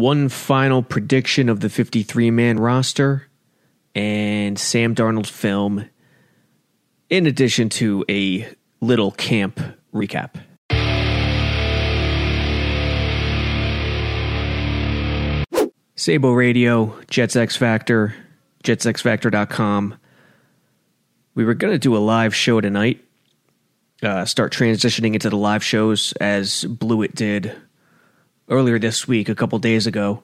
one final prediction of the 53 man roster and Sam Darnold's film, in addition to a little camp recap. Sabo Radio, Jets X Factor, jetsxfactor.com. We were going to do a live show tonight, uh, start transitioning into the live shows as Blewett did earlier this week, a couple days ago.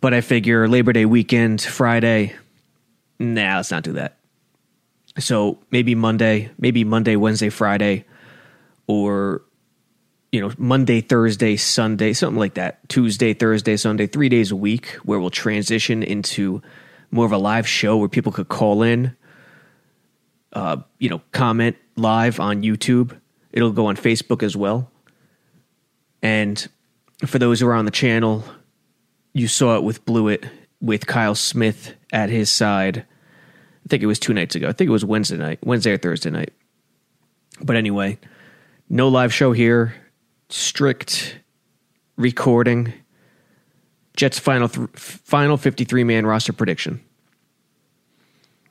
But I figure Labor Day weekend, Friday, nah, let's not do that. So maybe Monday, maybe Monday, Wednesday, Friday, or you know, Monday, Thursday, Sunday, something like that. Tuesday, Thursday, Sunday, three days a week, where we'll transition into more of a live show where people could call in, uh, you know, comment live on YouTube. It'll go on Facebook as well. And for those who are on the channel, you saw it with Blewett with Kyle Smith at his side. I think it was two nights ago. I think it was Wednesday night, Wednesday or Thursday night. But anyway, no live show here strict recording. Jets final th- final 53 man roster prediction.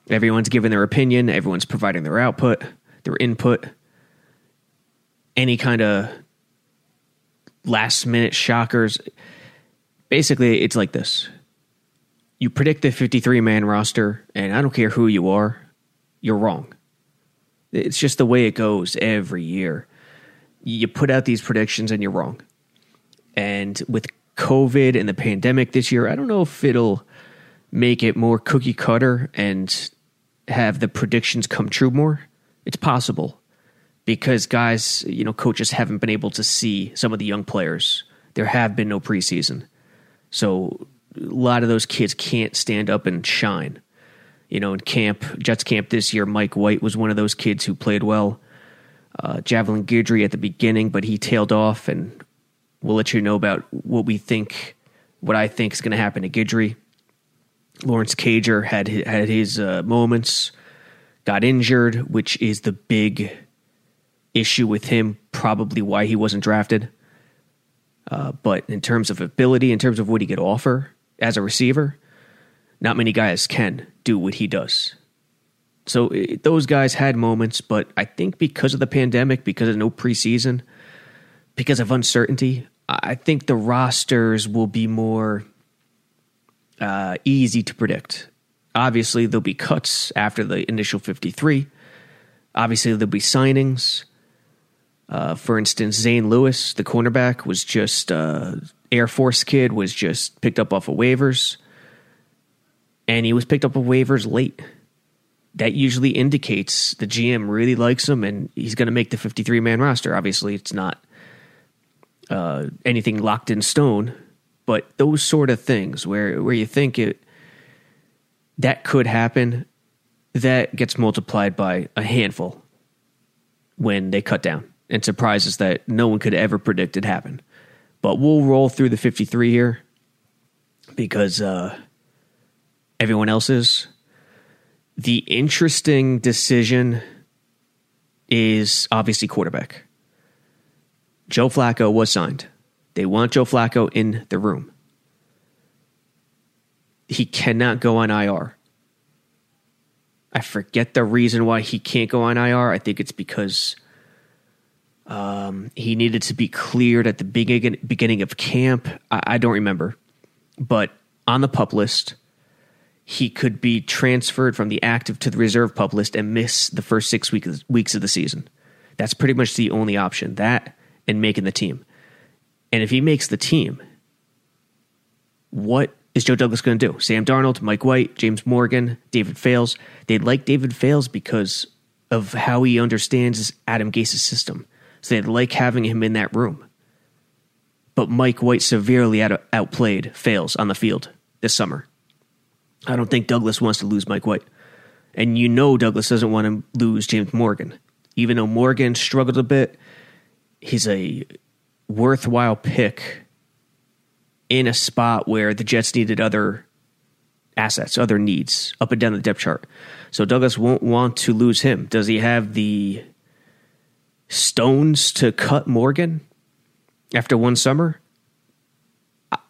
Everyone's giving their opinion, everyone's providing their output, their input. Any kind of last minute shockers. Basically, it's like this. You predict the 53 man roster, and I don't care who you are, you're wrong. It's just the way it goes every year you put out these predictions and you're wrong. And with COVID and the pandemic this year, I don't know if it'll make it more cookie cutter and have the predictions come true more. It's possible because guys, you know, coaches haven't been able to see some of the young players. There have been no preseason. So a lot of those kids can't stand up and shine. You know, in camp, Jets camp this year, Mike White was one of those kids who played well uh, Javelin Guidry at the beginning, but he tailed off, and we'll let you know about what we think, what I think is going to happen to Guidry. Lawrence Cager had had his uh, moments, got injured, which is the big issue with him. Probably why he wasn't drafted. Uh, but in terms of ability, in terms of what he could offer as a receiver, not many guys can do what he does. So it, those guys had moments, but I think because of the pandemic, because of no preseason, because of uncertainty, I think the rosters will be more uh, easy to predict. Obviously, there'll be cuts after the initial 53. Obviously, there'll be signings. Uh, for instance, Zane Lewis, the cornerback, was just uh, Air Force kid, was just picked up off of waivers, and he was picked up off waivers late. That usually indicates the GM really likes him and he's going to make the 53 man roster. Obviously, it's not uh, anything locked in stone, but those sort of things where where you think it that could happen, that gets multiplied by a handful when they cut down and surprises that no one could ever predict it happen. But we'll roll through the 53 here because uh, everyone else is the interesting decision is obviously quarterback. Joe Flacco was signed. They want Joe Flacco in the room. He cannot go on IR. I forget the reason why he can't go on IR. I think it's because um, he needed to be cleared at the beginning beginning of camp. I, I don't remember, but on the pup list, he could be transferred from the active to the reserve pup list and miss the first six weeks weeks of the season. That's pretty much the only option. That and making the team. And if he makes the team, what is Joe Douglas going to do? Sam Darnold, Mike White, James Morgan, David Fales. They like David Fales because of how he understands Adam Gase's system. So they'd like having him in that room. But Mike White severely out- outplayed Fales on the field this summer. I don't think Douglas wants to lose Mike White. And you know Douglas doesn't want to lose James Morgan. Even though Morgan struggled a bit, he's a worthwhile pick in a spot where the Jets needed other assets, other needs up and down the depth chart. So Douglas won't want to lose him. Does he have the stones to cut Morgan after one summer?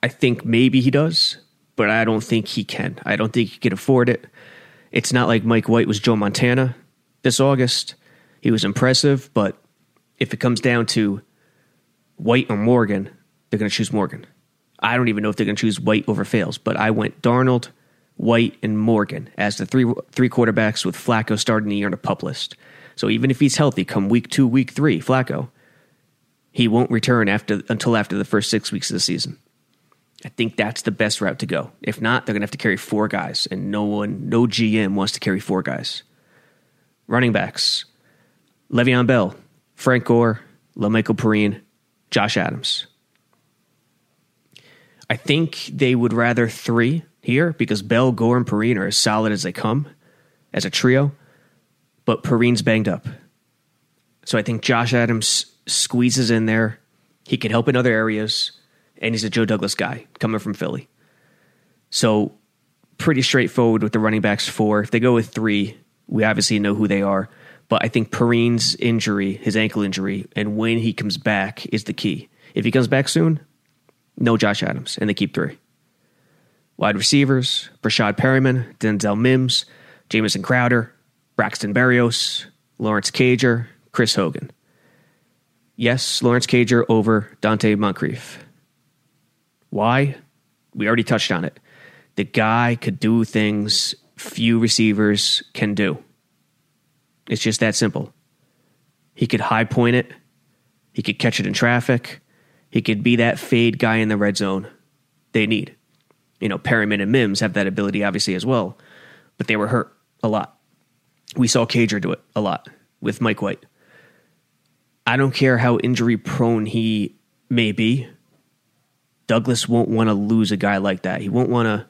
I think maybe he does, but I don't think he can. I don't think he can afford it. It's not like Mike White was Joe Montana this August. He was impressive, but if it comes down to White or Morgan, they're going to choose Morgan. I don't even know if they're going to choose White over Fales, but I went Darnold, White, and Morgan as the three three quarterbacks with Flacco starting the year on a pup list. So even if he's healthy, come week two, week three, Flacco, he won't return after until after the first six weeks of the season. I think that's the best route to go. If not, they're to have to carry four guys, and no one, no GM wants to carry four guys. Running backs: Le'Veon Bell, Frank Gore, La'Mical Perine, Josh Adams. I think they would rather three here because Bell, Gore, and Perine are as solid as they come as a trio, but Perine's banged up. So I think Josh Adams squeezes in there. He can help in other areas, and he's a Joe Douglas guy coming from Philly. So pretty straightforward with the running backs four. If they go with three, we obviously know who they are. But I think Perine's injury, his ankle injury, and when he comes back is the key. If he comes back soon, no Josh Adams, and they keep three. Wide receivers, Breshad Perriman, Denzel Mims, Jamison Crowder, Braxton Berrios, Lawrence Cager, Chris Hogan. Yes, Lawrence Cager over Donte Moncrief. Why? We already touched on it. The guy could do things few receivers can do. It's just that simple. He could high point it, he could catch it in traffic, he could be that fade guy in the red zone they need. You know, Perriman and Mims have that ability obviously as well, but they were hurt a lot. We saw Cager do it a lot with Mike White. I don't care how injury prone he may be. Douglas won't want to lose a guy like that. He won't want to.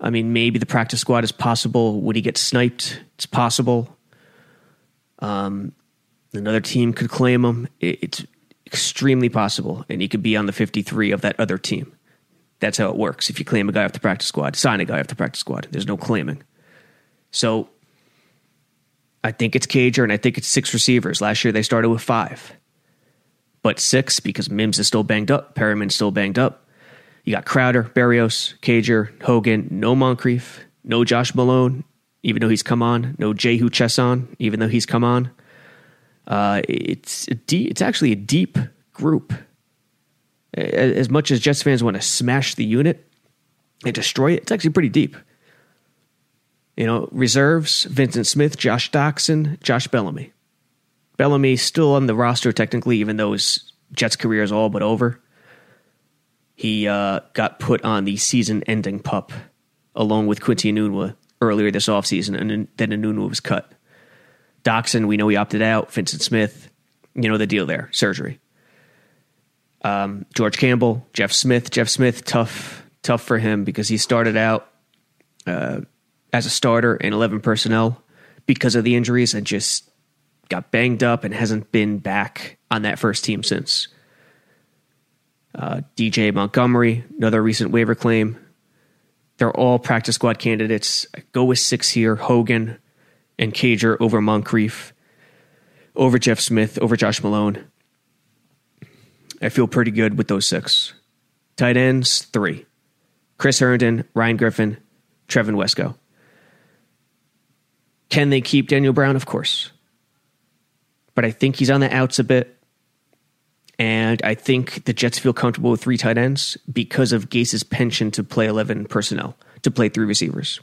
I mean, maybe the practice squad is possible. Would he get sniped? It's possible. Um, another team could claim him. It's extremely possible, and he could be on the 53 of that other team. That's how it works. If you claim a guy off the practice squad, sign a guy off the practice squad. There's no claiming. So I think it's Cager, and I think it's six receivers. Last year they started with five, but six because Mims is still banged up, Perriman's still banged up. You got Crowder, Berrios, Cager, Hogan, no Moncrief, no Josh Malone, even though he's come on, no Jehu Chesson, even though he's come on. Uh, it's it's actually a deep group. As much as Jets fans want to smash the unit and destroy it, it's actually pretty deep. You know, reserves Vincent Smith, Josh Doctson, Josh Bellamy. Bellamy still on the roster technically, even though his Jets career is all but over. He uh, got put on the season ending pup along with Quincy Enunwa earlier this offseason, and then Enunwa was cut. Doctson, we know he opted out. Vincent Smith, you know the deal there, surgery. Um, George Campbell, Jeff Smith. Jeff Smith, tough, tough for him because he started out uh, as a starter in 11 personnel because of the injuries and just got banged up and hasn't been back on that first team since. Uh, DJ Montgomery, another recent waiver claim. They're all practice squad candidates. I go with six here Hogan and Cager over Moncrief, over Jeff Smith, over Josh Malone. I feel pretty good with those six. Tight ends, three Chris Herndon, Ryan Griffin, Trevin Wesco. Can they keep Daniel Brown? Of course. But I think he's on the outs a bit. And I think the Jets feel comfortable with three tight ends because of Gase's penchant to play 11 personnel, to play three receivers.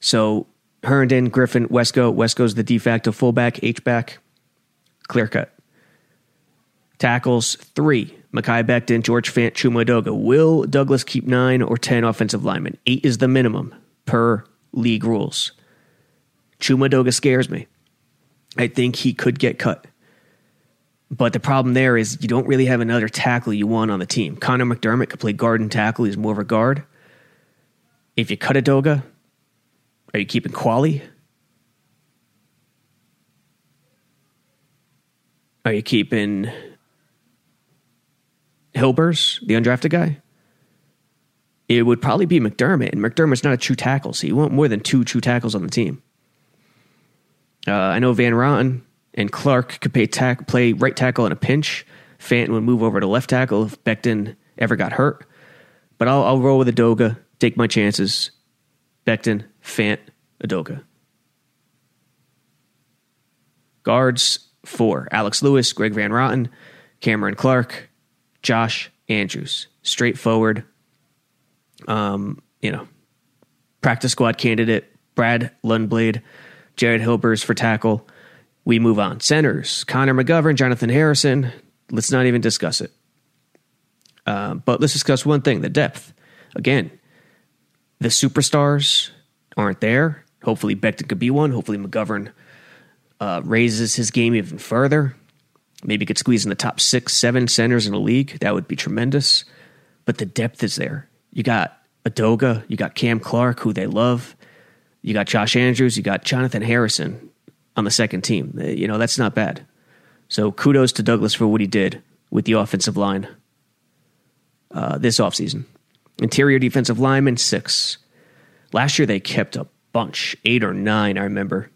So Herndon, Griffin, Wesco. Wesco's the de facto fullback, H-back. Clear cut. Tackles, three. Mekhi Becton, George Fant, Chuma Edoga. Will Douglas keep nine or 10 offensive linemen? Eight is the minimum per league rules. Chuma Edoga scares me. I think he could get cut. But the problem there is you don't really have another tackle you want on the team. Conor McDermott could play guard and tackle. He's more of a guard. If you cut Edoga, are you keeping Quali? Are you keeping Hilbers, the undrafted guy? It would probably be McDermott, and McDermott's not a true tackle, so you want more than two true tackles on the team. Uh, I know Van Roten and Clark could play, tack, play right tackle in a pinch. Fant would move over to left tackle if Becton ever got hurt. But I'll, I'll roll with Edoga, take my chances. Becton, Fant, Edoga. Guards, four. Alex Lewis, Greg Van Roten, Cameron Clark, Josh Andrews. Straightforward. Um, you know, practice squad candidate, Brad Lundblade, Jared Hilbers for tackle. We move on. Centers, Connor McGovern, Jonathan Harrison. Let's not even discuss it. Uh, but let's discuss one thing the depth. Again, the superstars aren't there. Hopefully, Becton could be one. Hopefully, McGovern uh, raises his game even further. Maybe could squeeze in the top six, seven centers in the league. That would be tremendous. But the depth is there. You got Edoga, you got Cam Clark, who they love. You got Josh Andrews, you got Jonathan Harrison on the second team. Uh, you know, that's not bad. So kudos to Douglas for what he did with the offensive line uh, this offseason. Interior defensive lineman, six. Last year they kept a bunch, eight or nine, I remember,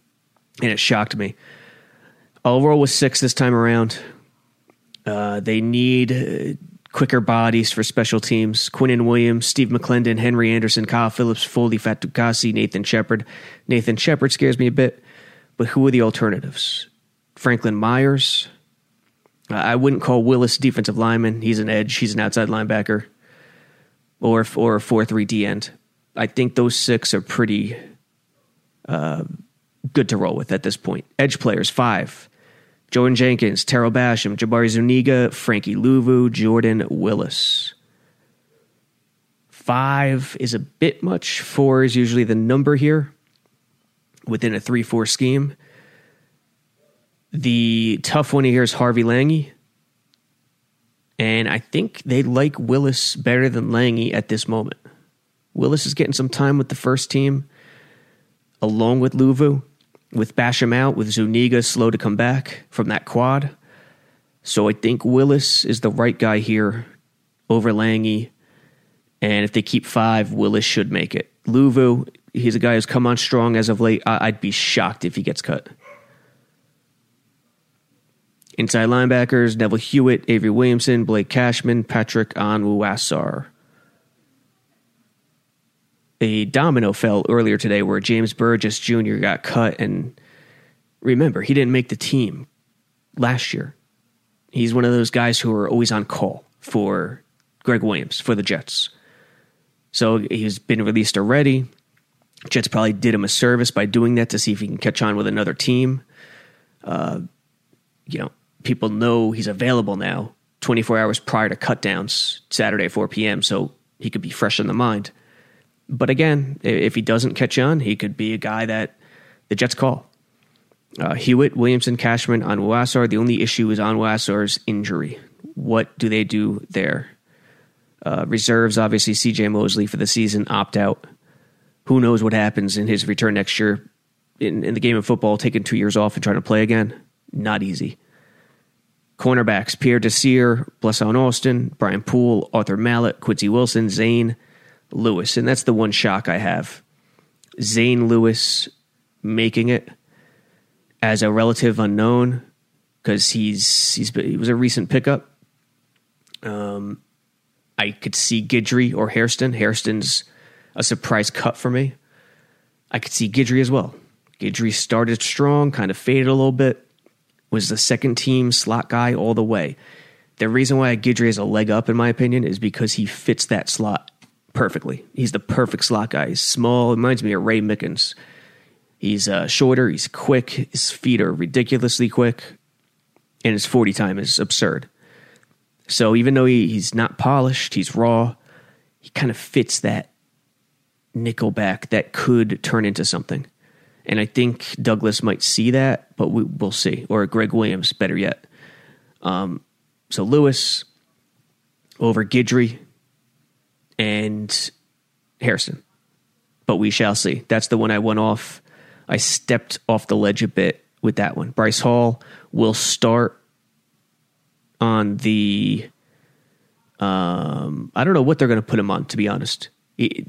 and it shocked me. Overall was six this time around. Uh, they need uh, quicker bodies for special teams. Quinnen Williams, Steve McLendon, Henry Anderson, Kyle Phillips, Foley Fatukasi, Nathan Shepherd. Nathan Shepherd scares me a bit, but who are the alternatives? Franklin Myers. I wouldn't call Willis defensive lineman. He's an edge. He's an outside linebacker, or or a four three D end. I think those six are pretty uh, good to roll with at this point. Edge players five. Jordan Jenkins, Tarell Basham, Jabari Zuniga, Frankie Luvu, Jordan Willis. Five is a bit much. Four is usually the number here within a 3 4 scheme. The tough one here is Harvey Langi. And I think they like Willis better than Langi at this moment. Willis is getting some time with the first team along with Luvu with Basham out, with Zuniga slow to come back from that quad. So I think Willis is the right guy here over Langi. And if they keep five, Willis should make it. Luvu, he's a guy who's come on strong as of late. I'd be shocked if he gets cut. Inside linebackers, Neville Hewitt, Avery Williamson, Blake Cashman, Patrick Onwuasor a domino fell earlier today where James Burgess Jr. got cut. And remember, he didn't make the team last year. He's one of those guys who are always on call for Gregg Williams for the Jets. So he's been released already. Jets probably did him a service by doing that to see if he can catch on with another team. Uh, you know, people know he's available now 24 hours prior to cutdowns, Saturday, at 4 p.m., so he could be fresh in the mind. But again, if he doesn't catch on, he could be a guy that the Jets call. Uh, Hewitt, Williamson, Cashman, Onwuasor. The only issue is Onwuasor's injury. What do they do there? Uh, reserves, obviously, CJ Mosley for the season, opt out. Who knows what happens in his return next year in, in the game of football, taking two years off and trying to play again? Not easy. Cornerbacks Pierre Desir, Blessuan Austin, Brian Poole, Arthur Maulet, Quincy Wilson, Zane, Lewis, and that's the one shock I have. Zane Lewis making it as a relative unknown because he's he's he was a recent pickup. Um, I could see Guidry or Hairston. Hairston's a surprise cut for me. I could see Guidry as well. Guidry started strong, kind of faded a little bit. Was the second team slot guy all the way. The reason why Guidry has a leg up, in my opinion, is because he fits that slot perfectly. He's the perfect slot guy. He's small. Reminds me of Ray Mickens. He's uh, shorter. He's quick. His feet are ridiculously quick, and his forty time is absurd. So even though he, he's not polished, he's raw. He kind of fits that nickelback that could turn into something. And I think Douglas might see that, but we, will see. Or Gregg Williams, better yet. Um, so Lewis over Guidry, and Hairston. But we shall see. That's the one I went off. I stepped off the ledge a bit with that one. Bryce Hall will start on the. Um, I don't know what they're going to put him on, to be honest.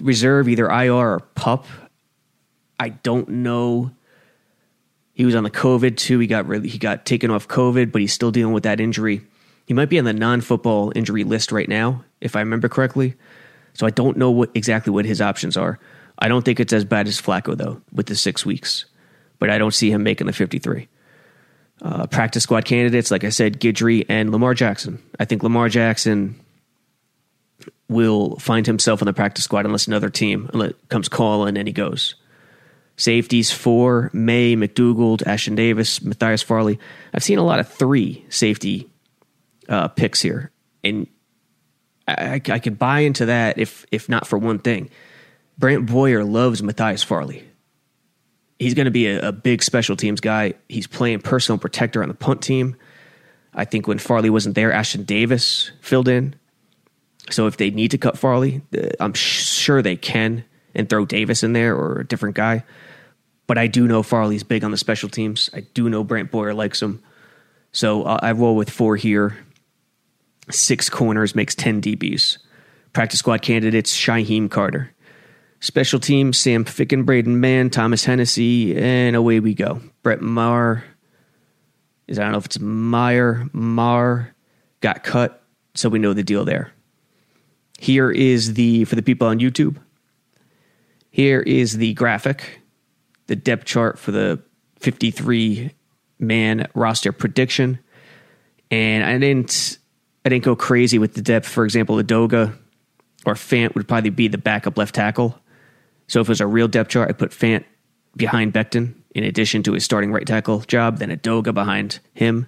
Reserve, either IR or pup. I don't know. He was on the COVID too. He got really, he got taken off COVID, but he's still dealing with that injury. He might be on the non-football injury list right now, if I remember correctly. So I don't know what exactly what his options are. I don't think it's as bad as Flacco though, with the six weeks. But I don't see him making the 53. Uh, practice squad candidates, like I said, Guidry and Lamar Jackson. I think Lamar Jackson will find himself on the practice squad unless another team comes calling and he goes. Safeties four, Maye, McDougald, Ashtyn Davis, Matthias Farley. I've seen a lot of three safety uh, picks here. And I, I, could buy into that if if not for one thing. Brant Boyer loves Matthias Farley. He's going to be a, a big special teams guy. He's playing personal protector on the punt team. I think when Farley wasn't there, Ashtyn Davis filled in. So if they need to cut Farley, uh, I'm sure they can and throw Davis in there or a different guy. But I do know Farley's big on the special teams. I do know Brant Boyer likes him. So uh, I roll with four here. Six corners makes 10 DBs. Practice squad candidates Shyheim Carter. Special teams Sam Ficken, Braden Mann, Thomas Hennessy, and away we go. Brett Maher is I don't know if it's Meyer, Mar got cut, so we know the deal there. Here is the for the people on YouTube. Here is the graphic, the depth chart for the 53 man roster prediction. And I didn't I didn't go crazy with the depth. For example, Edoga or Fant would probably be the backup left tackle. So if it was a real depth chart, I put Fant behind Becton in addition to his starting right tackle job, then Edoga behind him.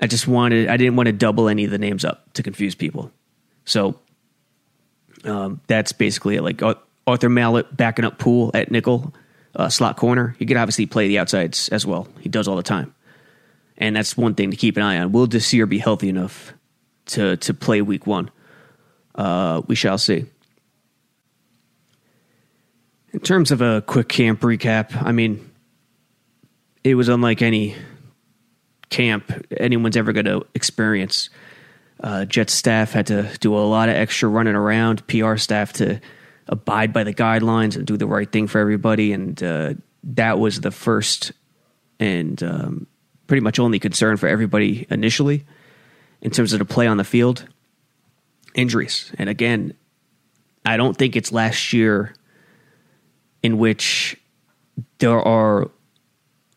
I just wanted I didn't want to double any of the names up to confuse people. So um, that's basically it. Like Arthur Maulet backing up Poole at nickel uh, slot corner. He could obviously play the outsides as well. He does all the time, and that's one thing to keep an eye on. Will Desir be healthy enough to to play week one. Uh, we shall see. In terms of a quick camp recap, I mean, it was unlike any camp anyone's ever going to experience. Uh, Jet staff had to do a lot of extra running around. PR staff to abide by the guidelines and do the right thing for everybody, and uh, that was the first and um, pretty much only concern for everybody initially in terms of the play on the field, injuries. And again, I don't think it's last year in which there are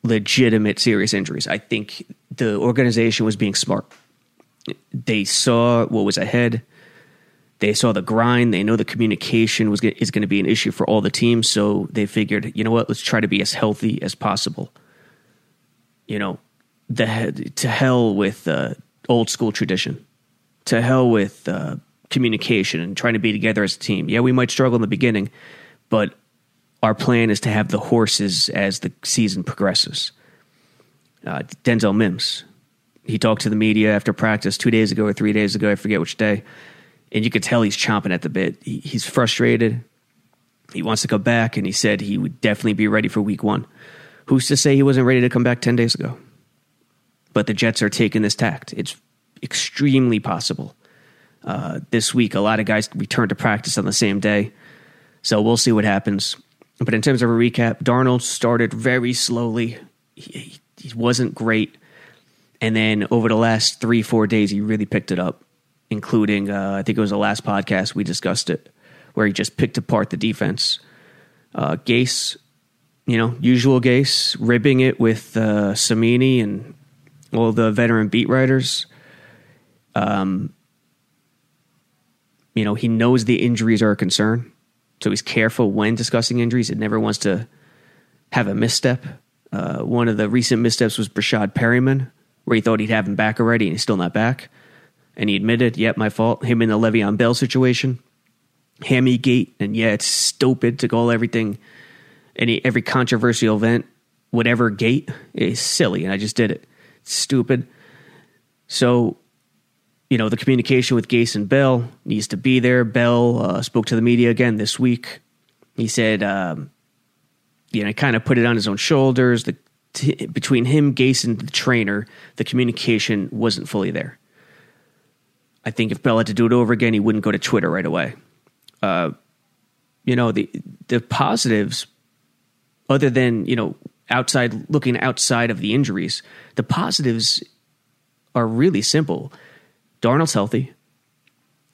legitimate serious injuries. I think the organization was being smart. They saw what was ahead. They saw the grind. They know the communication was is going to be an issue for all the teams. So they figured, you know what? Let's try to be as healthy as possible. You know, the to hell with uh, old school tradition. To hell with uh, communication and trying to be together as a team. Yeah, we might struggle in the beginning, but our plan is to have the horses as the season progresses. Uh, Denzel Mims, he talked to the media after practice two days ago or three days ago, I forget which day, and you could tell he's chomping at the bit. He, he's frustrated. He wants to go back, and he said he would definitely be ready for week one. Who's to say he wasn't ready to come back 10 days ago? But the Jets are taking this tact. It's extremely possible. Uh, this week, a lot of guys return to practice on the same day. So we'll see what happens. But in terms of a recap, Darnold started very slowly. He, he wasn't great. And then over the last three, four days, he really picked it up, including, uh, I think it was the last podcast we discussed it, where he just picked apart the defense. Uh, Gase, you know, usual Gase, ribbing it with uh, Cimini and well, the veteran beat writers. Um, you know, he knows the injuries are a concern, so he's careful when discussing injuries. He never wants to have a misstep. Uh, one of the recent missteps was Breshad Perriman, where he thought he'd have him back already, and he's still not back. And he admitted, "Yep, my fault." Him in the Le'Veon Bell situation, Hammy Gate, and yeah, it's stupid to call everything, any every controversial event, whatever gate is silly, and I just did it stupid. So, you know, the communication with Gase and Bell needs to be there. Bell uh, spoke to the media again this week. He said, um, you know, kind of put it on his own shoulders. The, t- between him, Gase, and the trainer, the communication wasn't fully there. I think if Bell had to do it over again, he wouldn't go to Twitter right away. Uh, you know, the the positives, other than you know outside looking outside of the injuries, the positives are really simple. Darnold's healthy,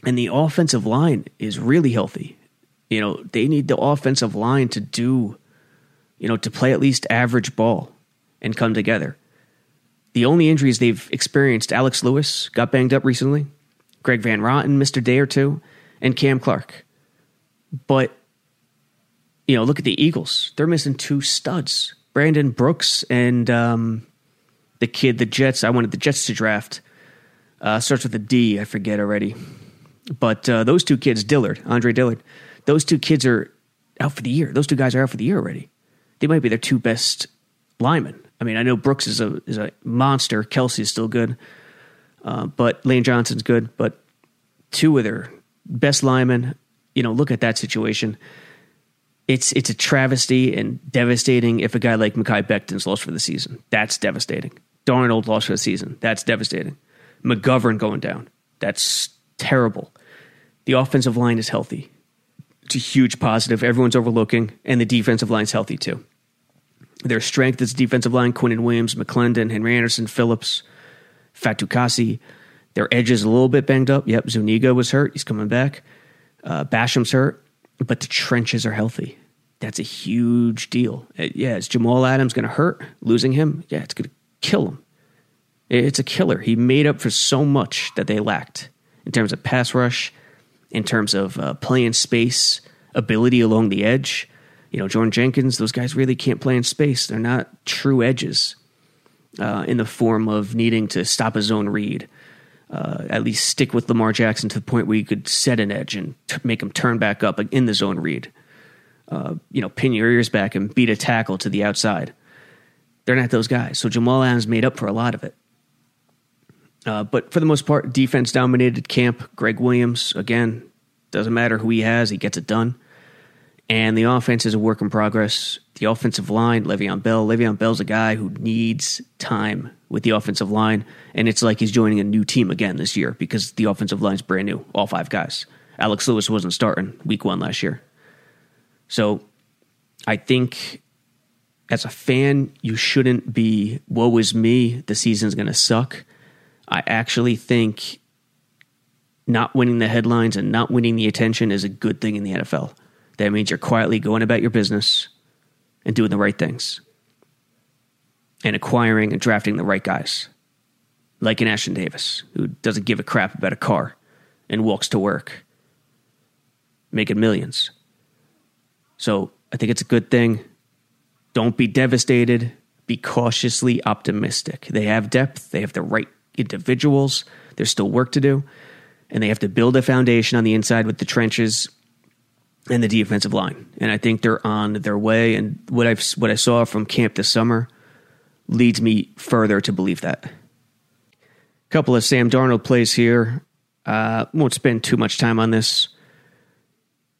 and the offensive line is really healthy. You know, they need the offensive line to do, you know, to play at least average ball and come together. The only injuries they've experienced, Alex Lewis got banged up recently, Greg Van Roten missed a day or two, and Cam Clark. But, you know, look at the Eagles. They're missing two studs Brandon Brooks and um, the kid, the Jets. I wanted the Jets to draft. Uh, starts with a D, I forget already. But uh, those two kids, Dillard, Andre Dillard, those two kids are out for the year. Those two guys are out for the year already. They might be their two best linemen. I mean, I know Brooks is a is a monster. Kelce is still good, uh, but Lane Johnson's good. But two of their best linemen, you know, look at that situation. It's it's a travesty and devastating if a guy like Mekhi Becton's lost for the season. That's devastating. Darnold lost for the season. That's devastating. McGovern going down. That's terrible. The offensive line is healthy. It's a huge positive. Everyone's overlooking, and the defensive line's healthy too. Their strength is defensive line: Quinnen Williams, McLendon, Henry Anderson, Phillips, Fatukasi. Their edge is a little bit banged up. Yep, Zuniga was hurt. He's coming back. Uh, Basham's hurt, but the trenches are healthy. That's a huge deal. Uh, yeah, is Jamal Adams going to hurt? Losing him? Yeah, it's going to kill him. It's a killer. He made up for so much that they lacked in terms of pass rush, in terms of uh, playing space, ability along the edge. You know, Jordan Jenkins, those guys really can't play in space. They're not true edges uh, in the form of needing to stop a zone read. Uh, at least stick with Lamar Jackson to the point where you could set an edge and t- make him turn back up in the zone read. Uh, you know, pin your ears back and beat a tackle to the outside. They're not those guys. So Jamal Adams made up for a lot of it. Uh, but for the most part, defense dominated camp. Gregg Williams, again, doesn't matter who he has, he gets it done. And the offense is a work in progress. The offensive line, Le'Veon Bell. Le'Veon Bell's a guy who needs time with the offensive line. And it's like he's joining a new team again this year because the offensive line's brand new, all five guys. Alex Lewis wasn't starting week one last year. So I think as a fan, you shouldn't be, woe is me, the season's going to suck. I actually think not winning the headlines and not winning the attention is a good thing in the NFL. That means you're quietly going about your business and doing the right things and acquiring and drafting the right guys, like an Ashtyn Davis, who doesn't give a crap about a car and walks to work, making millions. So I think it's a good thing. Don't be devastated. Be cautiously optimistic. They have depth, they have the right individuals. There's still work to do. And they have to build a foundation on the inside with the trenches and the defensive line. And I think they're on their way. And what I've what I saw from camp this summer leads me further to believe that. A couple of Sam Darnold plays here. Uh, won't spend too much time on this.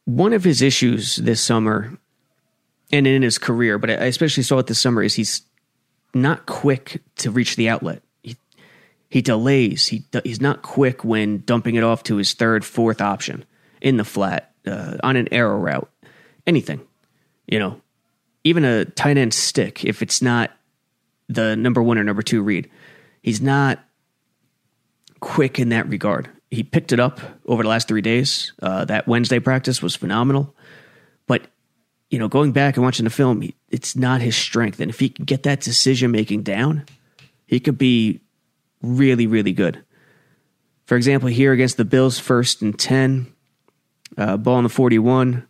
One of his issues this summer and in his career, but I especially saw it this summer, is he's not quick to reach the outlet. He, he delays. He he's not quick when dumping it off to his third, fourth option in the flat uh, on an arrow route, anything, you know, even a tight end stick, if it's not the number one or number two read, he's not quick in that regard. He picked it up over the last three days. Uh, that Wednesday practice was phenomenal, but you know, going back and watching the film, it's not his strength. And if he can get that decision making down, he could be really, really good. For example, here against the Bills, first and 10, uh, ball on the 41.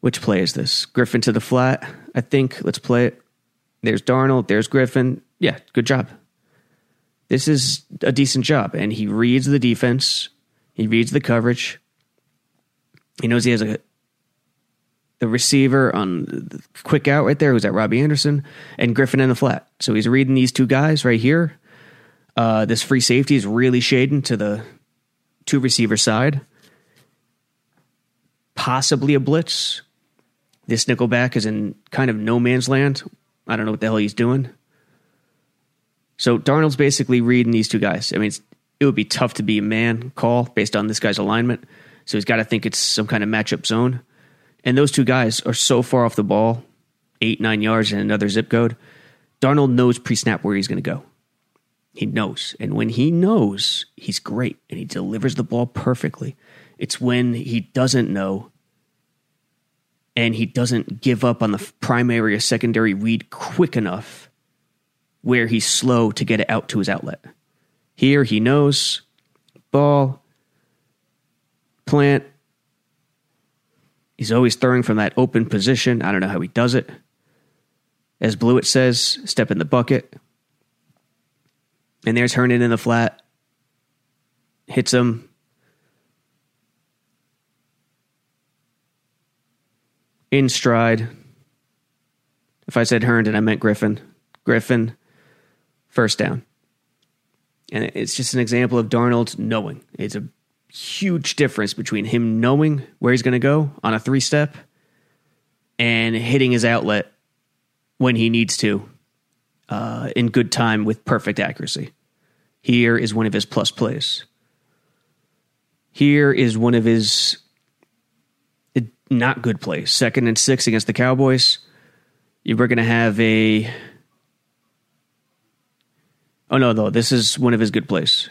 Which play is this? Griffin to the flat, I think. Let's play it. There's Darnold. There's Griffin. Yeah, good job. This is a decent job. And he reads the defense, he reads the coverage. He knows he has a the receiver on the quick out right there who's at Robby Anderson and Griffin in the flat. So he's reading these two guys right here. Uh, this free safety is really shading to the two receiver side possibly a blitz. This nickelback is in kind of no man's land. I don't know what the hell he's doing. So Darnold's basically reading these two guys. I mean, it would be tough to be a man call based on this guy's alignment. So he's got to think it's some kind of matchup zone. And those two guys are so far off the ball, eight, nine yards in another zip code. Darnold knows pre snap where he's going to go. He knows. And when he knows, he's great and he delivers the ball perfectly. It's when he doesn't know and he doesn't give up on the primary or secondary read quick enough where he's slow to get it out to his outlet. Here he knows ball, plant. He's always throwing from that open position. I don't know how he does it. As Blewett says, step in the bucket. And there's Herndon in the flat. Hits him. In stride. If I said Herndon, I meant Griffin. Griffin, first down. And it's just an example of Darnold knowing. It's a huge difference between him knowing where he's going to go on a three step and hitting his outlet when he needs to uh, in good time with perfect accuracy. Here is one of his plus plays. Here is one of his not good plays. Second and six against the Cowboys. You were going to have a Oh no, though this is one of his good plays.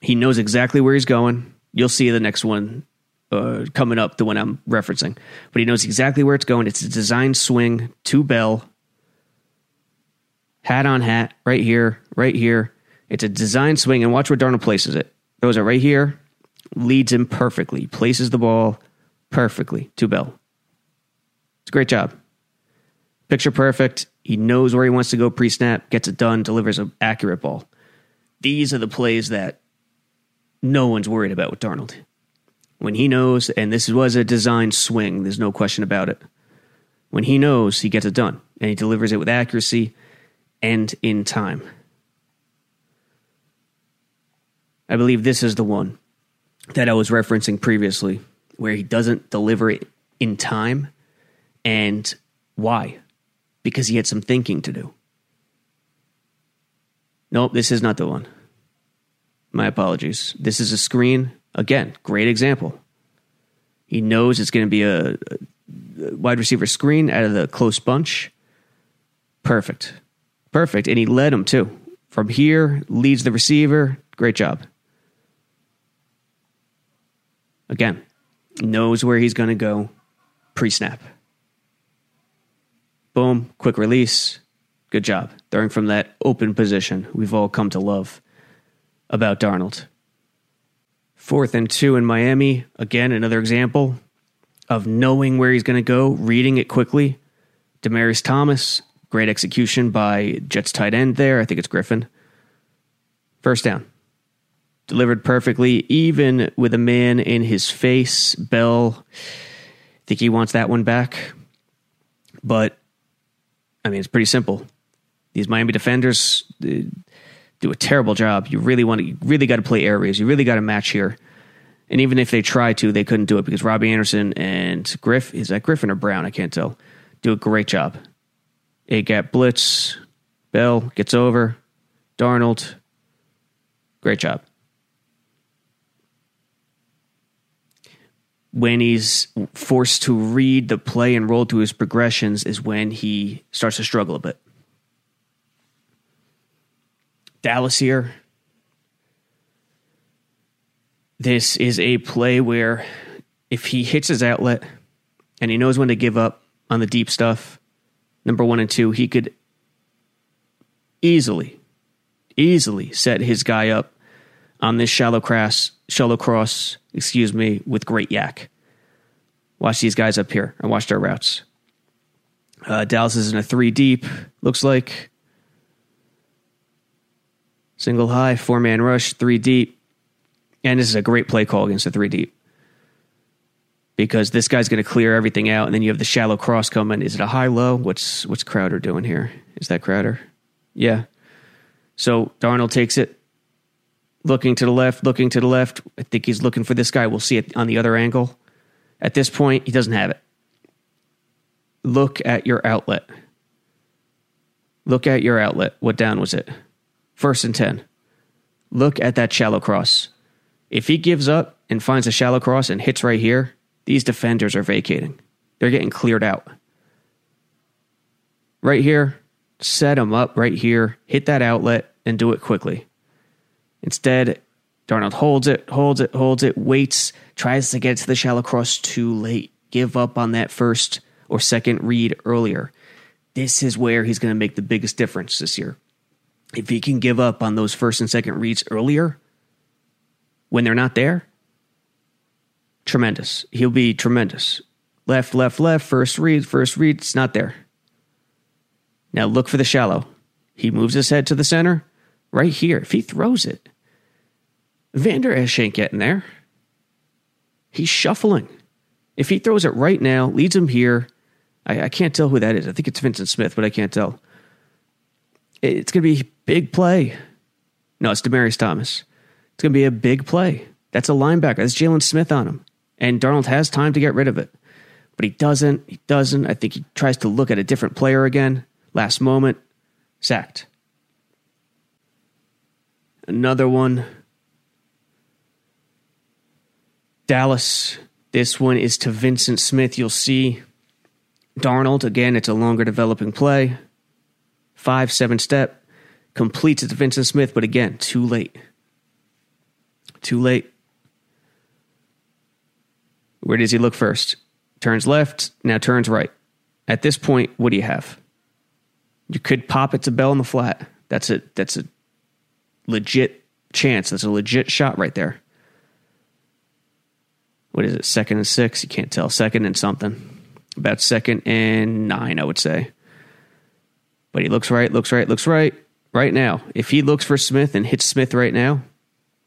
He knows exactly where he's going. You'll see the next one uh, coming up, the one I'm referencing. But he knows exactly where it's going. It's a design swing to Bell, hat on hat, right here, right here. It's a design swing, and watch where Darnold places it. Throws it right here, leads him perfectly, places the ball perfectly to Bell. It's a great job. Picture perfect. He knows where he wants to go pre snap, gets it done, delivers an accurate ball. These are the plays that no one's worried about with Darnold. When he knows, and this was a design swing, there's no question about it. When he knows, he gets it done, and he delivers it with accuracy and in time. I believe this is the one that I was referencing previously, where he doesn't deliver it in time. And why? because he had some thinking to do. Nope, this is not the one. My apologies. This is a screen. Again, great example. He knows it's going to be a, a wide receiver screen out of the close bunch. Perfect. Perfect. And he led him too. From here, leads the receiver. Great job. Again, knows where he's going to go pre snap. Boom, quick release. Good job. Throwing from that open position we've all come to love about Darnold. Fourth and two in Miami. Again, another example of knowing where he's going to go, reading it quickly. Demaryius Thomas, great execution by Jets tight end there. I think it's Griffin. First down. Delivered perfectly, even with a man in his face. Bell, I think he wants that one back. But I mean, it's pretty simple. These Miami defenders uh, do a terrible job. You really want to, you really got to play areas. You really got to match here. And even if they try to, they couldn't do it because Robby Anderson and Griff, is that Griffin or Brown? I can't tell. Do a great job. A gap blitz. Bell gets over. Darnold. Great job. When he's forced to read the play and roll to his progressions is when he starts to struggle a bit. Dallas here. This is a play where if he hits his outlet and he knows when to give up on the deep stuff, number one and two, he could easily, easily set his guy up on this shallow cross, shallow cross, excuse me, with great YAC. Watch these guys up here and watch their routes. Uh, Dallas is in a three deep, looks like. Single high, four man rush, three deep. And this is a great play call against a three deep. Because this guy's going to clear everything out, and then you have the shallow cross coming. Is it a high low? What's what's Crowder doing here? Is that Crowder? Yeah. So Darnold takes it, looking to the left, looking to the left. I think he's looking for this guy. We'll see it on the other angle. At this point, he doesn't have it. Look at your outlet. Look at your outlet. What down was it? First and 10. Look at that shallow cross. If he gives up and finds a shallow cross and hits right here, these defenders are vacating. They're getting cleared out. Right here, set him up right here, hit that outlet, and do it quickly. Instead, Darnold holds it, holds it, holds it, waits, tries to get to the shallow cross too late. Give up on that first or second read earlier. This is where he's going to make the biggest difference this year. If he can give up on those first and second reads earlier, when they're not there, tremendous. He'll be tremendous. Left, left, left, first read, first read, it's not there. Now look for the shallow. He moves his head to the center, right here. If he throws it, Vander Esch ain't getting there. He's shuffling. If he throws it right now, leads him here. I, I can't tell who that is. I think it's Vyncint Smith, but I can't tell. It's going to be big play. No, it's Demaryius Thomas. It's going to be a big play. That's a linebacker. That's Jaylon Smith on him. And Darnold has time to get rid of it. But he doesn't. He doesn't. I think he tries to look at a different player again. Last moment, sacked. Another one. Dallas. This one is to Vyncint Smith. You'll see Darnold. Again, it's a longer developing play. Five, seven step. Completes it to Vyncint Smith, but again, too late. Too late. Where does he look first? Turns left, now turns right. At this point, what do you have? You could pop it to Bell in the flat. That's a that's a legit chance. That's a legit shot right there. What is it? Second and six? You can't tell. Second and something. About second and nine, I would say. But he looks right, looks right, looks right. Right now, if he looks for Smith and hits Smith right now,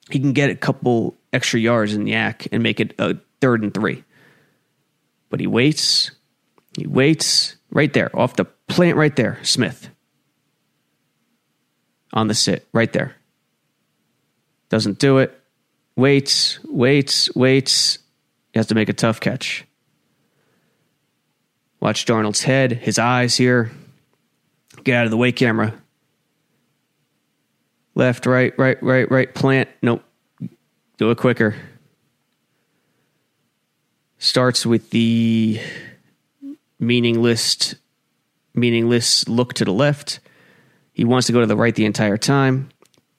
he can get a couple extra yards in YAC and make it a third and three. But he waits. He waits right there, off the plant right there, Smith. On the sit, right there. Doesn't do it. Waits, waits, waits. He has to make a tough catch. Watch Darnold's head, his eyes here. Get out of the way, camera. Left, right, right, right, right. Plant. Nope. Do it quicker. Starts with the meaningless, meaningless look to the left. He wants to go to the right the entire time.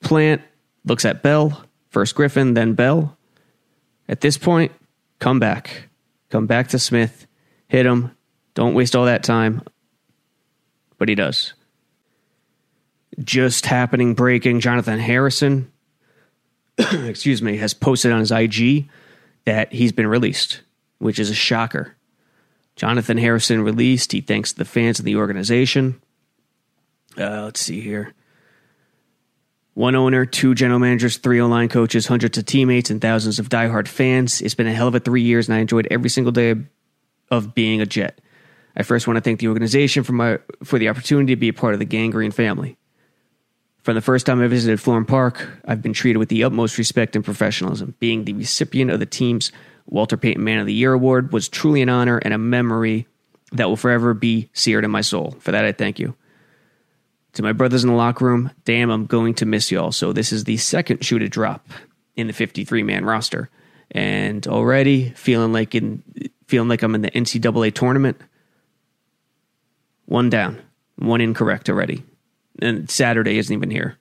Plant looks at Bell, first Griffin, then Bell. At this point, come back. Come back to Smith. Hit him. Don't waste all that time. But he does. Just happening breaking. Jonathan Harrison, excuse me, has posted on his IG that he's been released, which is a shocker. Jonathan Harrison released. He thanks the fans and the organization. Uh, let's see here. One owner, two general managers, three online coaches, hundreds of teammates, and thousands of diehard fans. It's been a hell of a three years, and I enjoyed every single day of being a Jet. I first want to thank the organization for my for the opportunity to be a part of the Gang Green family. From the first time I visited Florham Park, I've been treated with the utmost respect and professionalism. Being the recipient of the team's Walter Payton Man of the Year award was truly an honor and a memory that will forever be seared in my soul. For that, I thank you. To my brothers in the locker room, damn, I'm going to miss y'all. So this is the second shoe to drop in the 53 man roster, and already feeling like in feeling like I'm in the NCAA tournament. One down, one incorrect already. And Saturday isn't even here.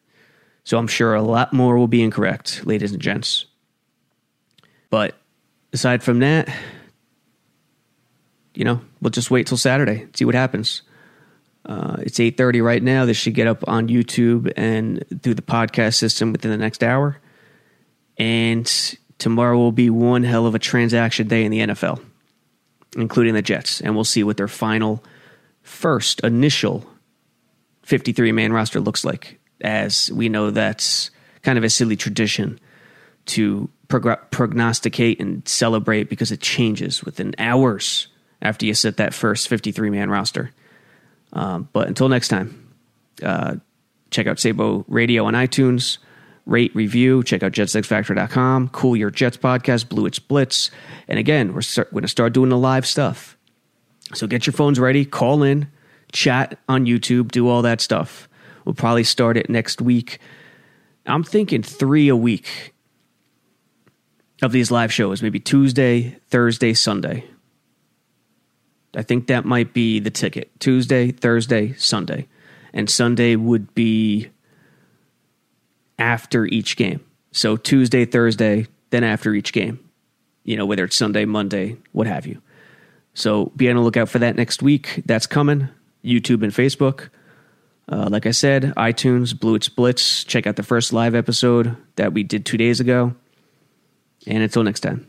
So I'm sure a lot more will be incorrect, ladies and gents. But aside from that, you know, we'll just wait till Saturday, see what happens. Uh, it's 8.30 right now. This should get up on YouTube and through the podcast system within the next hour. And tomorrow will be one hell of a transaction day in the NFL, including the Jets. And we'll see what their final – first initial 53 man roster looks like, as we know that's kind of a silly tradition to prog- prognosticate and celebrate because it changes within hours after you set that first 53 man roster. Um, but until next time, uh, check out Sabo Radio on iTunes, rate, review, check out jetsxfactor.com, Cool Your Jets podcast, Blue It's Blitz. And again, we're, we're going to start doing the live stuff. So get your phones ready, call in, chat on YouTube, do all that stuff. We'll probably start it next week. I'm thinking three a week of these live shows, maybe Tuesday, Thursday, Sunday. I think that might be the ticket. Tuesday, Thursday, Sunday. And Sunday would be after each game. So Tuesday, Thursday, then after each game. You know, whether it's Sunday, Monday, what have you. So be on the lookout for that next week. That's coming. YouTube and Facebook. Uh, like I said, iTunes, Blue It Splits. Check out the first live episode that we did two days ago. And until next time.